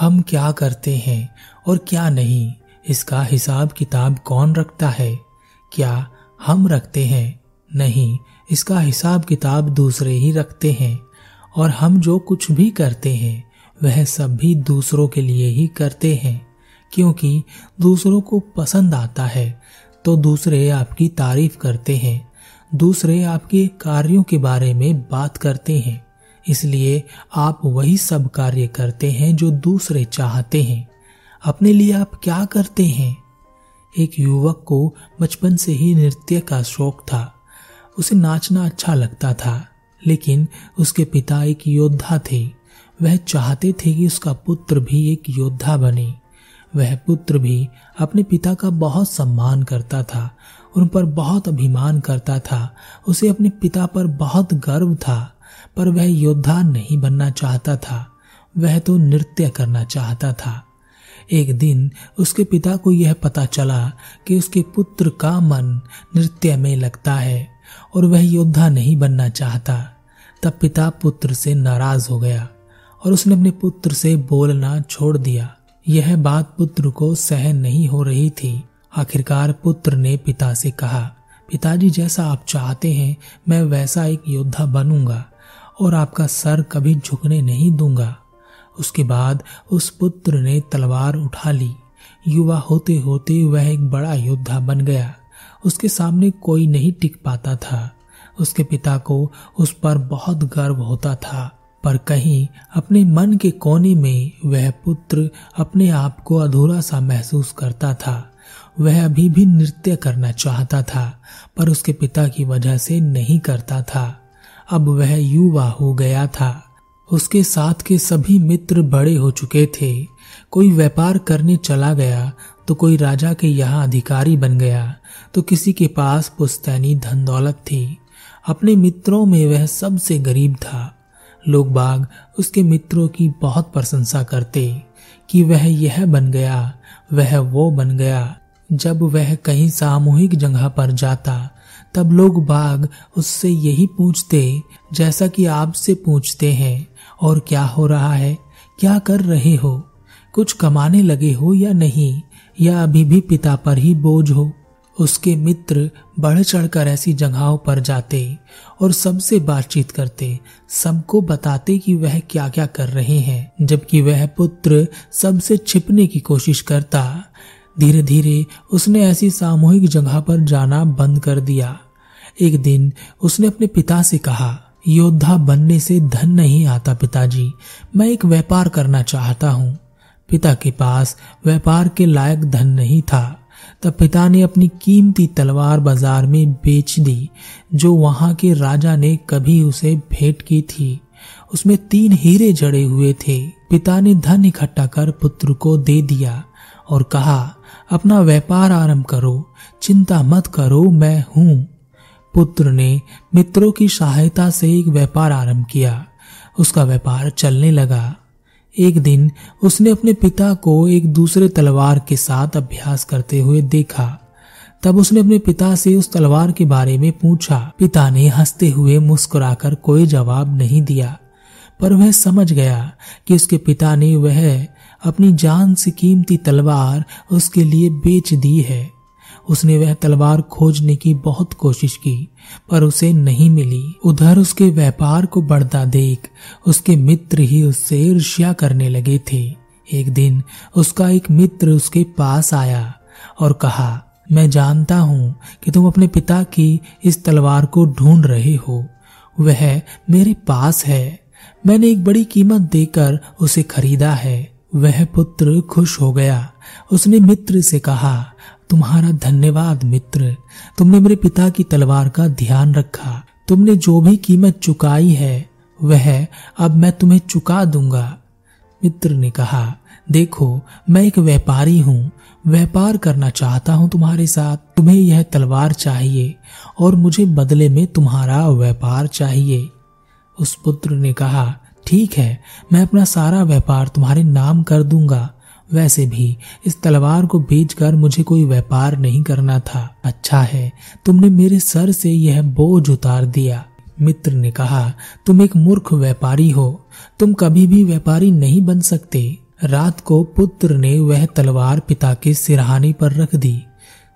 हम क्या करते हैं और क्या नहीं, इसका हिसाब किताब कौन रखता है? क्या हम रखते हैं? नहीं, इसका हिसाब किताब दूसरे ही रखते हैं। और हम जो कुछ भी करते हैं, वह सब भी दूसरों के लिए ही करते हैं। क्योंकि दूसरों को पसंद आता है तो दूसरे आपकी तारीफ़ करते हैं। दूसरे आपके कार्यों के बारे में बात करते हैं। इसलिए आप वही सब कार्य करते हैं जो दूसरे चाहते हैं। अपने लिए आप क्या करते हैं? एक युवक को बचपन से ही नृत्य का शौक था। उसे नाचना अच्छा लगता था, लेकिन उसके पिता एक योद्धा थे। वह चाहते थे कि उसका पुत्र भी एक योद्धा बने। वह पुत्र भी अपने पिता का बहुत सम्मान करता था, उन पर बहुत अभिमान करता था। उसे अपने पिता पर बहुत गर्व था। पर वह योद्धा नहीं बनना चाहता था। वह तो नृत्य करना चाहता था। एक दिन उसके पिता को यह पता चला कि उसके पुत्र का मन नृत्य में लगता है और वह योद्धा नहीं बनना चाहता। तब पिता पुत्र से नाराज़ हो गया और उसने अपने पुत्र से बोलना छोड़ दिया। यह बात पुत्र को सहन नहीं हो रही थी। आखिरकार पुत्र ने पिता से कहा, पिताजी, जैसा आप चाहते हैं, मैं वैसा एक योद्धा बनूँगा। और आपका सर कभी झुकने नहीं दूँगा। उसके बाद उस पुत्र ने तलवार उठा ली। युवा होते होते वह एक बड़ा योद्धा बन गया। उसके सामने कोई नहीं टिक पाता था। उसके पिता को उस पर बहुत गर्व होता था। पर कहीं अपने मन के कोने में वह पुत्र अपने आप को अधूरा सा महसूस करता था। वह अभी भी नृत्य करना चाहता था, पर उसके पिता की वजह से नहीं करता था। अब वह युवा हो गया था। उसके साथ के सभी मित्र बड़े हो चुके थे। कोई व्यापार करने चला गया तो कोई राजा के यहाँ अधिकारी बन गया तो किसी के पास पुस्तैनी धन दौलत थी। अपने मित्रों में वह सबसे गरीब था। लोग बाग उसके मित्रों की बहुत प्रशंसा करते कि वह यह बन गया, वह वो बन गया। जब वह कहीं सामूहिक जगह पर जाता तब लोग बाग उससे यही पूछते, जैसा कि आपसे पूछते हैं, और क्या हो रहा है? क्या कर रहे हो? कुछ कमाने लगे हो या नहीं? या अभी भी पिता पर ही बोझ हो? उसके मित्र बढ़ चढ़कर ऐसी जगहों पर जाते और सबसे बातचीत करते, सबको बताते कि वह क्या क्या कर रहे हैं, जबकि वह पुत्र सबसे छिपने की कोशिश करता। धीरे धीरे उसने ऐसी सामूहिक जगह पर जाना बंद कर दिया। एक दिन उसने अपने पिता से कहा, योद्धा बनने से धन नहीं आता पिताजी, मैं एक व्यापार करना चाहता हूँ। पिता के पास व्यापार के लायक धन नहीं था। तब पिता ने अपनी कीमती तलवार बाज़ार में बेच दी, जो वहाँ के राजा ने कभी उसे भेंट की थी। उसमें तीन हीरे जड़े हुए थे। पिता ने धन इकट्ठा कर पुत्र को दे दिया और कहा अपना व्यापार आरंभ करो, चिंता मत करो, मैं हूँ। पुत्र ने मित्रों की सहायता से एक व्यापार आरंभ किया। उसका व्यापार चलने लगा। एक दिन उसने अपने पिता को एक दूसरे तलवार के साथ अभ्यास करते हुए देखा। तब उसने अपने पिता से उस तलवार के बारे में पूछा। पिता ने हँसते हुए मुस्कुराकर कोई जवाब नहीं दिया, पर वह समझ गया कि उसके पिता ने वह अपनी जान से कीमती तलवार उसके लिए बेच दी है। उसने वह तलवार खोजने की बहुत कोशिश की, पर उसे नहीं मिली। उधर उसके व्यापार को बढ़ता देख उसके मित्र ही उससे ईर्ष्या करने लगे थे। एक दिन उसका एक मित्र उसके पास आया और कहा, मैं जानता हूँ कि तुम अपने पिता की इस तलवार को ढूंढ रहे हो। वह मेरे पास है। मैंने एक बड़ी कीमत देकर उसे खरीदा है। वह पुत्र खुश हो गया। उसने मित्र से कहा, तुम्हारा धन्यवाद मित्र। तुमने मेरे पिता की तलवार का ध्यान रखा। तुमने जो भी कीमत चुकाई है, वह अब मैं तुम्हें चुका दूँगा। मित्र ने कहा, देखो, मैं एक व्यापारी हूँ। व्यापार करना चाहता हूँ तुम्हारे साथ। तुम्हें यह तलवार चाहिए और मुझे बदले में तुम्हारा व्यापार चाहिए। उस पुत्र ने कहा ठीक है, मैं अपना सारा व्यापार तुम्हारे नाम कर दूँगा। वैसे भी, इस तलवार को बेचकर मुझे कोई व्यापार नहीं करना था। अच्छा है, तुमने मेरे सर से यह बोझ उतार दिया। मित्र ने कहा, तुम एक मूर्ख व्यापारी हो। तुम कभी भी व्यापारी नहीं बन सकते। रात को पुत्र ने वह तलवार पिता के सिरहाने पर रख दी।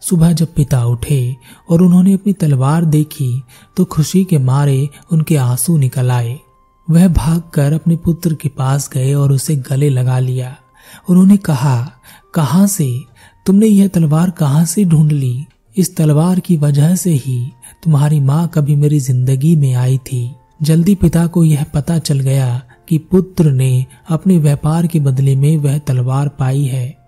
सुबह जब पिता उठे और उन्होंने अपनी तलवार देखी तो खुशी के मारे उनके आँसू निकल आए। वह भागकर अपने पुत्र के पास गए और उसे गले लगा लिया। उन्होंने कहा, कहाँ से? तुमने यह तलवार कहाँ से ढूंढ ली? इस तलवार की वजह से ही तुम्हारी माँ कभी मेरी ज़िंदगी में आई थी। जल्दी पिता को यह पता चल गया कि पुत्र ने अपने व्यापार के बदले में वह तलवार पाई है।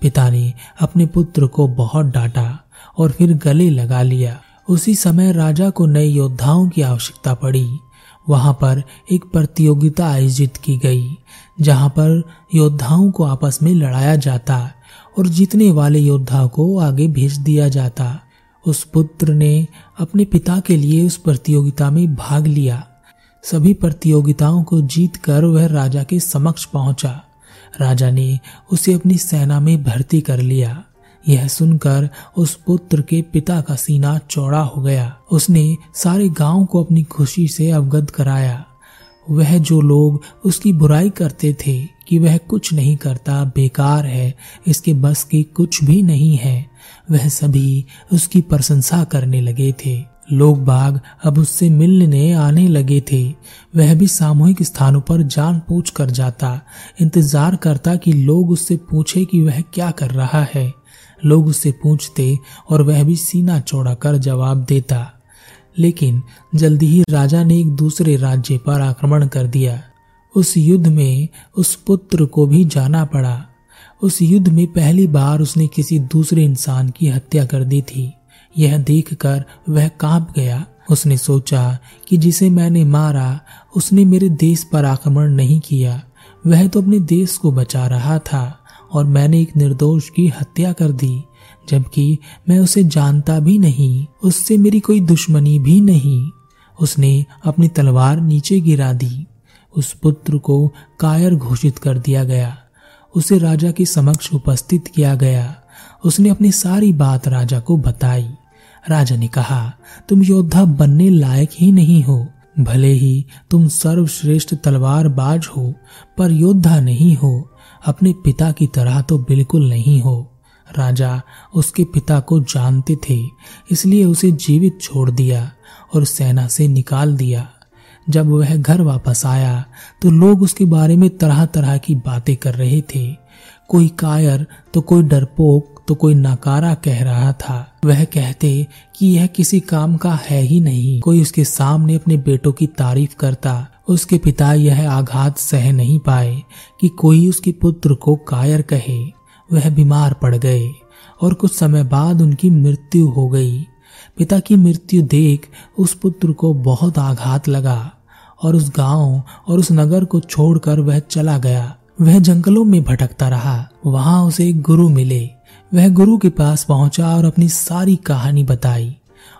पिता ने अपने पुत्र को बहुत डांटा और फिर गले लगा लिया। उसी समय राजा को नए योद्धाओं की आवश्यकता पड़ी। वहाँ पर एक प्रतियोगिता आयोजित की गई, जहाँ पर योद्धाओं को आपस में लड़ाया जाता और जीतने वाले योद्धा को आगे भेज दिया जाता। उस पुत्र ने अपने पिता के लिए उस प्रतियोगिता में भाग लिया। सभी प्रतियोगिताओं को जीत कर वह राजा के समक्ष पहुँचा। राजा ने उसे अपनी सेना में भर्ती कर लिया। यह सुनकर उस पुत्र के पिता का सीना चौड़ा हो गया। उसने सारे गाँव को अपनी खुशी से अवगत कराया। वह जो लोग उसकी बुराई करते थे कि वह कुछ नहीं करता, बेकार है, इसके बस की कुछ भी नहीं है, वह सभी उसकी प्रशंसा करने लगे थे। लोग बाग अब उससे मिलने आने लगे थे। वह भी सामूहिक स्थानों पर जान पूछ कर जाता, इंतज़ार करता कि लोग उससे पूछे कि वह क्या कर रहा है। लोग उससे पूछते और वह भी सीना चौड़ा कर जवाब देता। लेकिन जल्दी ही राजा ने एक दूसरे राज्य पर आक्रमण कर दिया। उस युद्ध में उस पुत्र को भी जाना पड़ा। उस युद्ध में पहली बार उसने किसी दूसरे इंसान की हत्या कर दी थी। यह देखकर वह काँप गया। उसने सोचा कि जिसे मैंने मारा, उसने मेरे देश पर आक्रमण नहीं किया। वह तो अपने देश को बचा रहा था। और मैंने एक निर्दोष की हत्या कर दी, जबकि मैं उसे जानता भी नहीं, उससे मेरी कोई दुश्मनी भी नहीं। उसने अपनी तलवार नीचे गिरा दी। उस पुत्र को कायर घोषित कर दिया गया। उसे राजा के समक्ष उपस्थित किया गया। उसने अपनी सारी बात राजा को बताई। राजा ने कहा, तुम योद्धा बनने लायक ही नहीं हो। भले ही तुम सर्वश्रेष्ठ तलवार बाज हो, पर योद्धा नहीं हो। अपने पिता की तरह तो बिल्कुल नहीं हो। राजा उसके पिता को जानते थे, इसलिए उसे जीवित छोड़ दिया और सेना से निकाल दिया। जब वह घर वापस आया तो लोग उसके बारे में तरह तरह की बातें कर रहे थे। कोई कायर तो कोई डरपोक तो कोई नकारा कह रहा था। वह कहते कि यह किसी काम का है ही नहीं। कोई उसके सामने अपने बेटों की तारीफ़ करता। उसके पिता यह आघात सह नहीं पाए कि कोई उसके पुत्र को कायर कहे। वह बीमार पड़ गए और कुछ समय बाद उनकी मृत्यु हो गई। पिता की मृत्यु देख उस पुत्र को बहुत आघात लगा और उस गाँव और उस नगर को छोड़कर वह चला गया। वह जंगलों में भटकता रहा। वहाँ उसे एक गुरु मिले। वह गुरु के पास पहुँचा और अपनी सारी कहानी बताई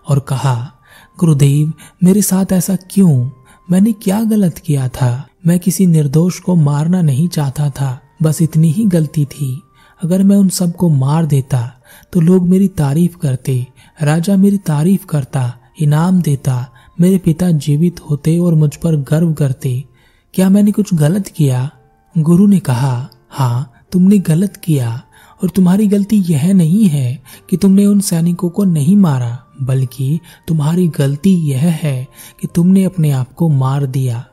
और कहा, गुरुदेव, मेरे साथ ऐसा क्यों? मैंने क्या गलत किया था? मैं किसी निर्दोष को मारना नहीं चाहता था। बस इतनी ही गलती थी। अगर मैं उन सबको मार देता तो लोग मेरी तारीफ़ करते, राजा मेरी तारीफ़ करता, इनाम देता, मेरे पिता जीवित होते और मुझ पर गर्व करते। क्या मैंने कुछ गलत किया? गुरु ने कहा हाँ तुमने गलत किया। और तुम्हारी गलती यह नहीं है कि तुमने उन सैनिकों को नहीं मारा, बल्कि तुम्हारी गलती यह है कि तुमने अपने आप को मार दिया।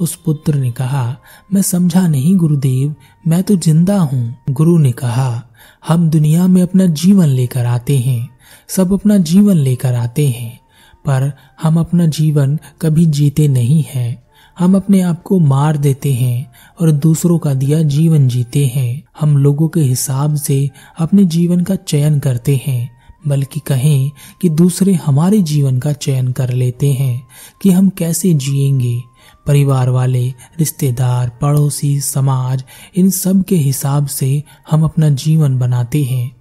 उस पुत्र ने कहा, मैं समझा नहीं गुरुदेव, मैं तो ज़िंदा हूँ। गुरु ने कहा, हम दुनिया में अपना जीवन लेकर आते हैं, सब अपना जीवन लेकर आते हैं, पर हम अपना जीवन कभी जीते नहीं हैं। हम अपने आप को मार देते हैं और दूसरों का दिया जीवन जीते हैं। हम लोगों के हिसाब से अपने जीवन का चयन करते हैं, बल्कि कहें कि दूसरे हमारे जीवन का चयन कर लेते हैं कि हम कैसे जिएँगे। परिवार वाले, रिश्तेदार, पड़ोसी, समाज, इन सब के हिसाब से हम अपना जीवन बनाते हैं।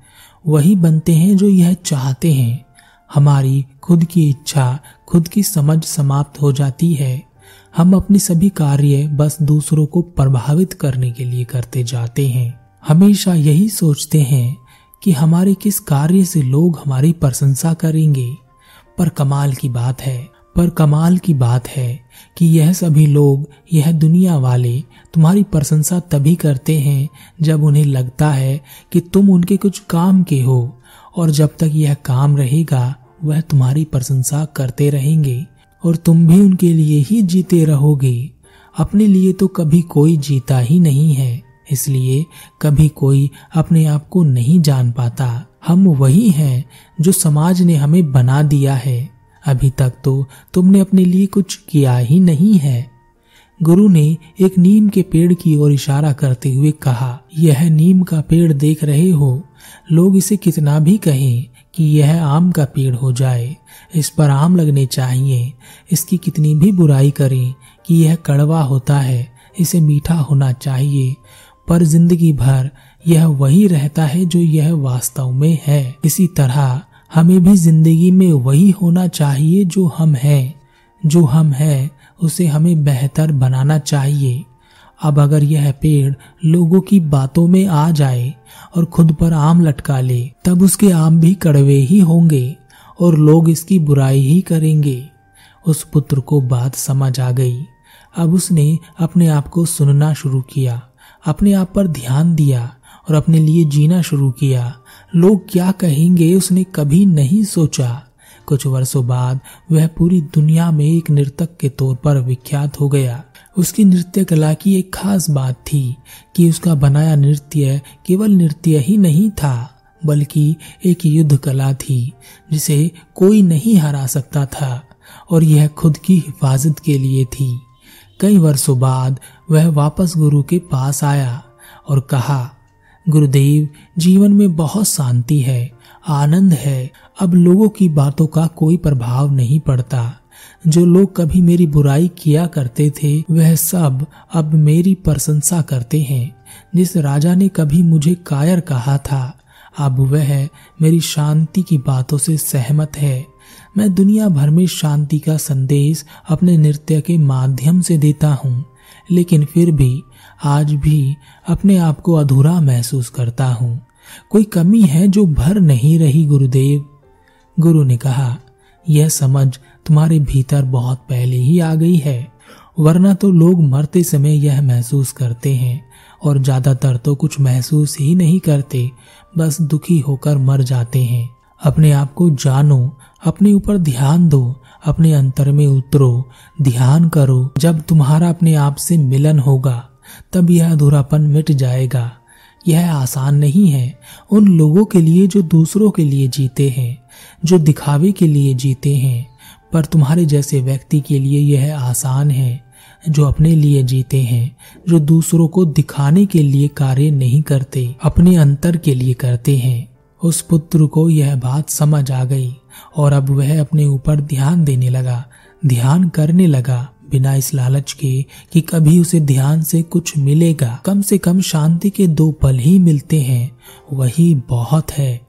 वही बनते हैं जो यह चाहते हैं। हमारी खुद की इच्छा, खुद की समझ समाप्त हो जाती है। हम अपने सभी कार्य बस दूसरों को प्रभावित करने के लिए करते जाते हैं। हमेशा यही सोचते हैं कि हमारे किस कार्य से लोग हमारी प्रशंसा करेंगे। पर कमाल की बात है, पर कमाल की बात है कि यह सभी लोग, यह दुनिया वाले तुम्हारी प्रशंसा तभी करते हैं जब उन्हें लगता है कि तुम उनके कुछ काम के हो और जब तक यह काम रहेगा, वह तुम्हारी प्रशंसा करते रहेंगे। और तुम भी उनके लिए ही जीते रहोगे। अपने लिए तो कभी कोई जीता ही नहीं है, इसलिए कभी कोई अपने आप को नहीं जान पाता। हम वही हैं जो समाज ने हमें बना दिया है। अभी तक तो तुमने अपने लिए कुछ किया ही नहीं है। गुरु ने एक नीम के पेड़ की ओर इशारा करते हुए कहा, यह नीम का पेड़ देख रहे हो? लोग इसे कितना भी कहें कि यह आम का पेड़ हो जाए, इस पर आम लगने चाहिए। इसकी कितनी भी बुराई करें कि यह कड़वा होता है, इसे मीठा होना चाहिए। पर ज़िंदगी भर यह वही रहता है जो यह वास्तव में है। इसी तरह हमें भी ज़िंदगी में वही होना चाहिए जो हम हैं। जो हम हैं, उसे हमें बेहतर बनाना चाहिए। अब अगर यह पेड़ लोगों की बातों में आ जाए और खुद पर आम लटका ले, तब उसके आम भी कड़वे ही होंगे और लोग इसकी बुराई ही करेंगे। उस पुत्र को बात समझ आ गई। अब उसने अपने आप को सुनना शुरू किया, अपने आप पर ध्यान दिया और अपने लिए जीना शुरू किया। लोग क्या कहेंगे उसने कभी नहीं सोचा। कुछ वर्षों बाद वह पूरी दुनिया में एक नृतक के तौर पर विख्यात हो गया। उसकी नृत्य कला की एक खास बात थी कि उसका बनाया नृत्य केवल नृत्य ही नहीं था, बल्कि एक युद्ध कला थी, जिसे कोई नहीं हरा सकता था, और यह खुद की हिफाजत के लिए थी। कई वर्षों बाद वह वापस गुरु के पास आया और कहा, गुरुदेव, जीवन में बहुत शांति है, आनंद है, अब लोगों की बातों का कोई प्रभाव नहीं पड़ता। जो लोग कभी मेरी बुराई किया करते थे, वह सब अब मेरी प्रशंसा करते हैं। जिस राजा ने कभी मुझे कायर कहा था, अब वह मेरी शांति की बातों से सहमत है। मैं दुनिया भर में शांति का संदेश अपने नृत्य के माध्यम से देता हूँ, लेकिन फिर भी आज भी अपने आप को अधूरा महसूस करता हूँ। कोई कमी है जो भर नहीं रही, गुरुदेव? गुरु ने कहा, यह समझ तुम्हारे भीतर बहुत पहले ही आ गई है, वरना तो लोग मरते समय यह महसूस करते हैं, और ज़्यादातर तो कुछ महसूस ही नहीं करते, बस दुखी होकर मर जाते हैं। अपने आप को जानो, अपने ऊपर ध्यान दो, अपने अंतर में उतरो, ध्यान करो, जब तुम्हारा अपने आप से मिलन होगा, तब यह अधूरापन मिट जाएगा। यह आसान नहीं है, उन लोगों के लिए जो दूसरों के लिए जीते हैं, जो दिखावे के लिए जीते हैं। पर तुम्हारे जैसे व्यक्ति के लिए यह आसान है, जो अपने लिए जीते हैं, जो दूसरों को दिखाने के लिए कार्य नहीं करते, अपने अंतर के लिए करते हैं। उस पुत्र को यह बात समझ आ गई, और अब वह अपने ऊपर ध्यान देने लगा, ध्यान करने लगा, बिना इस लालच के, कि कभी उसे ध्यान से कुछ मिलेगा। कम से कम शांति के दो पल ही मिलते हैं, वही बहुत है।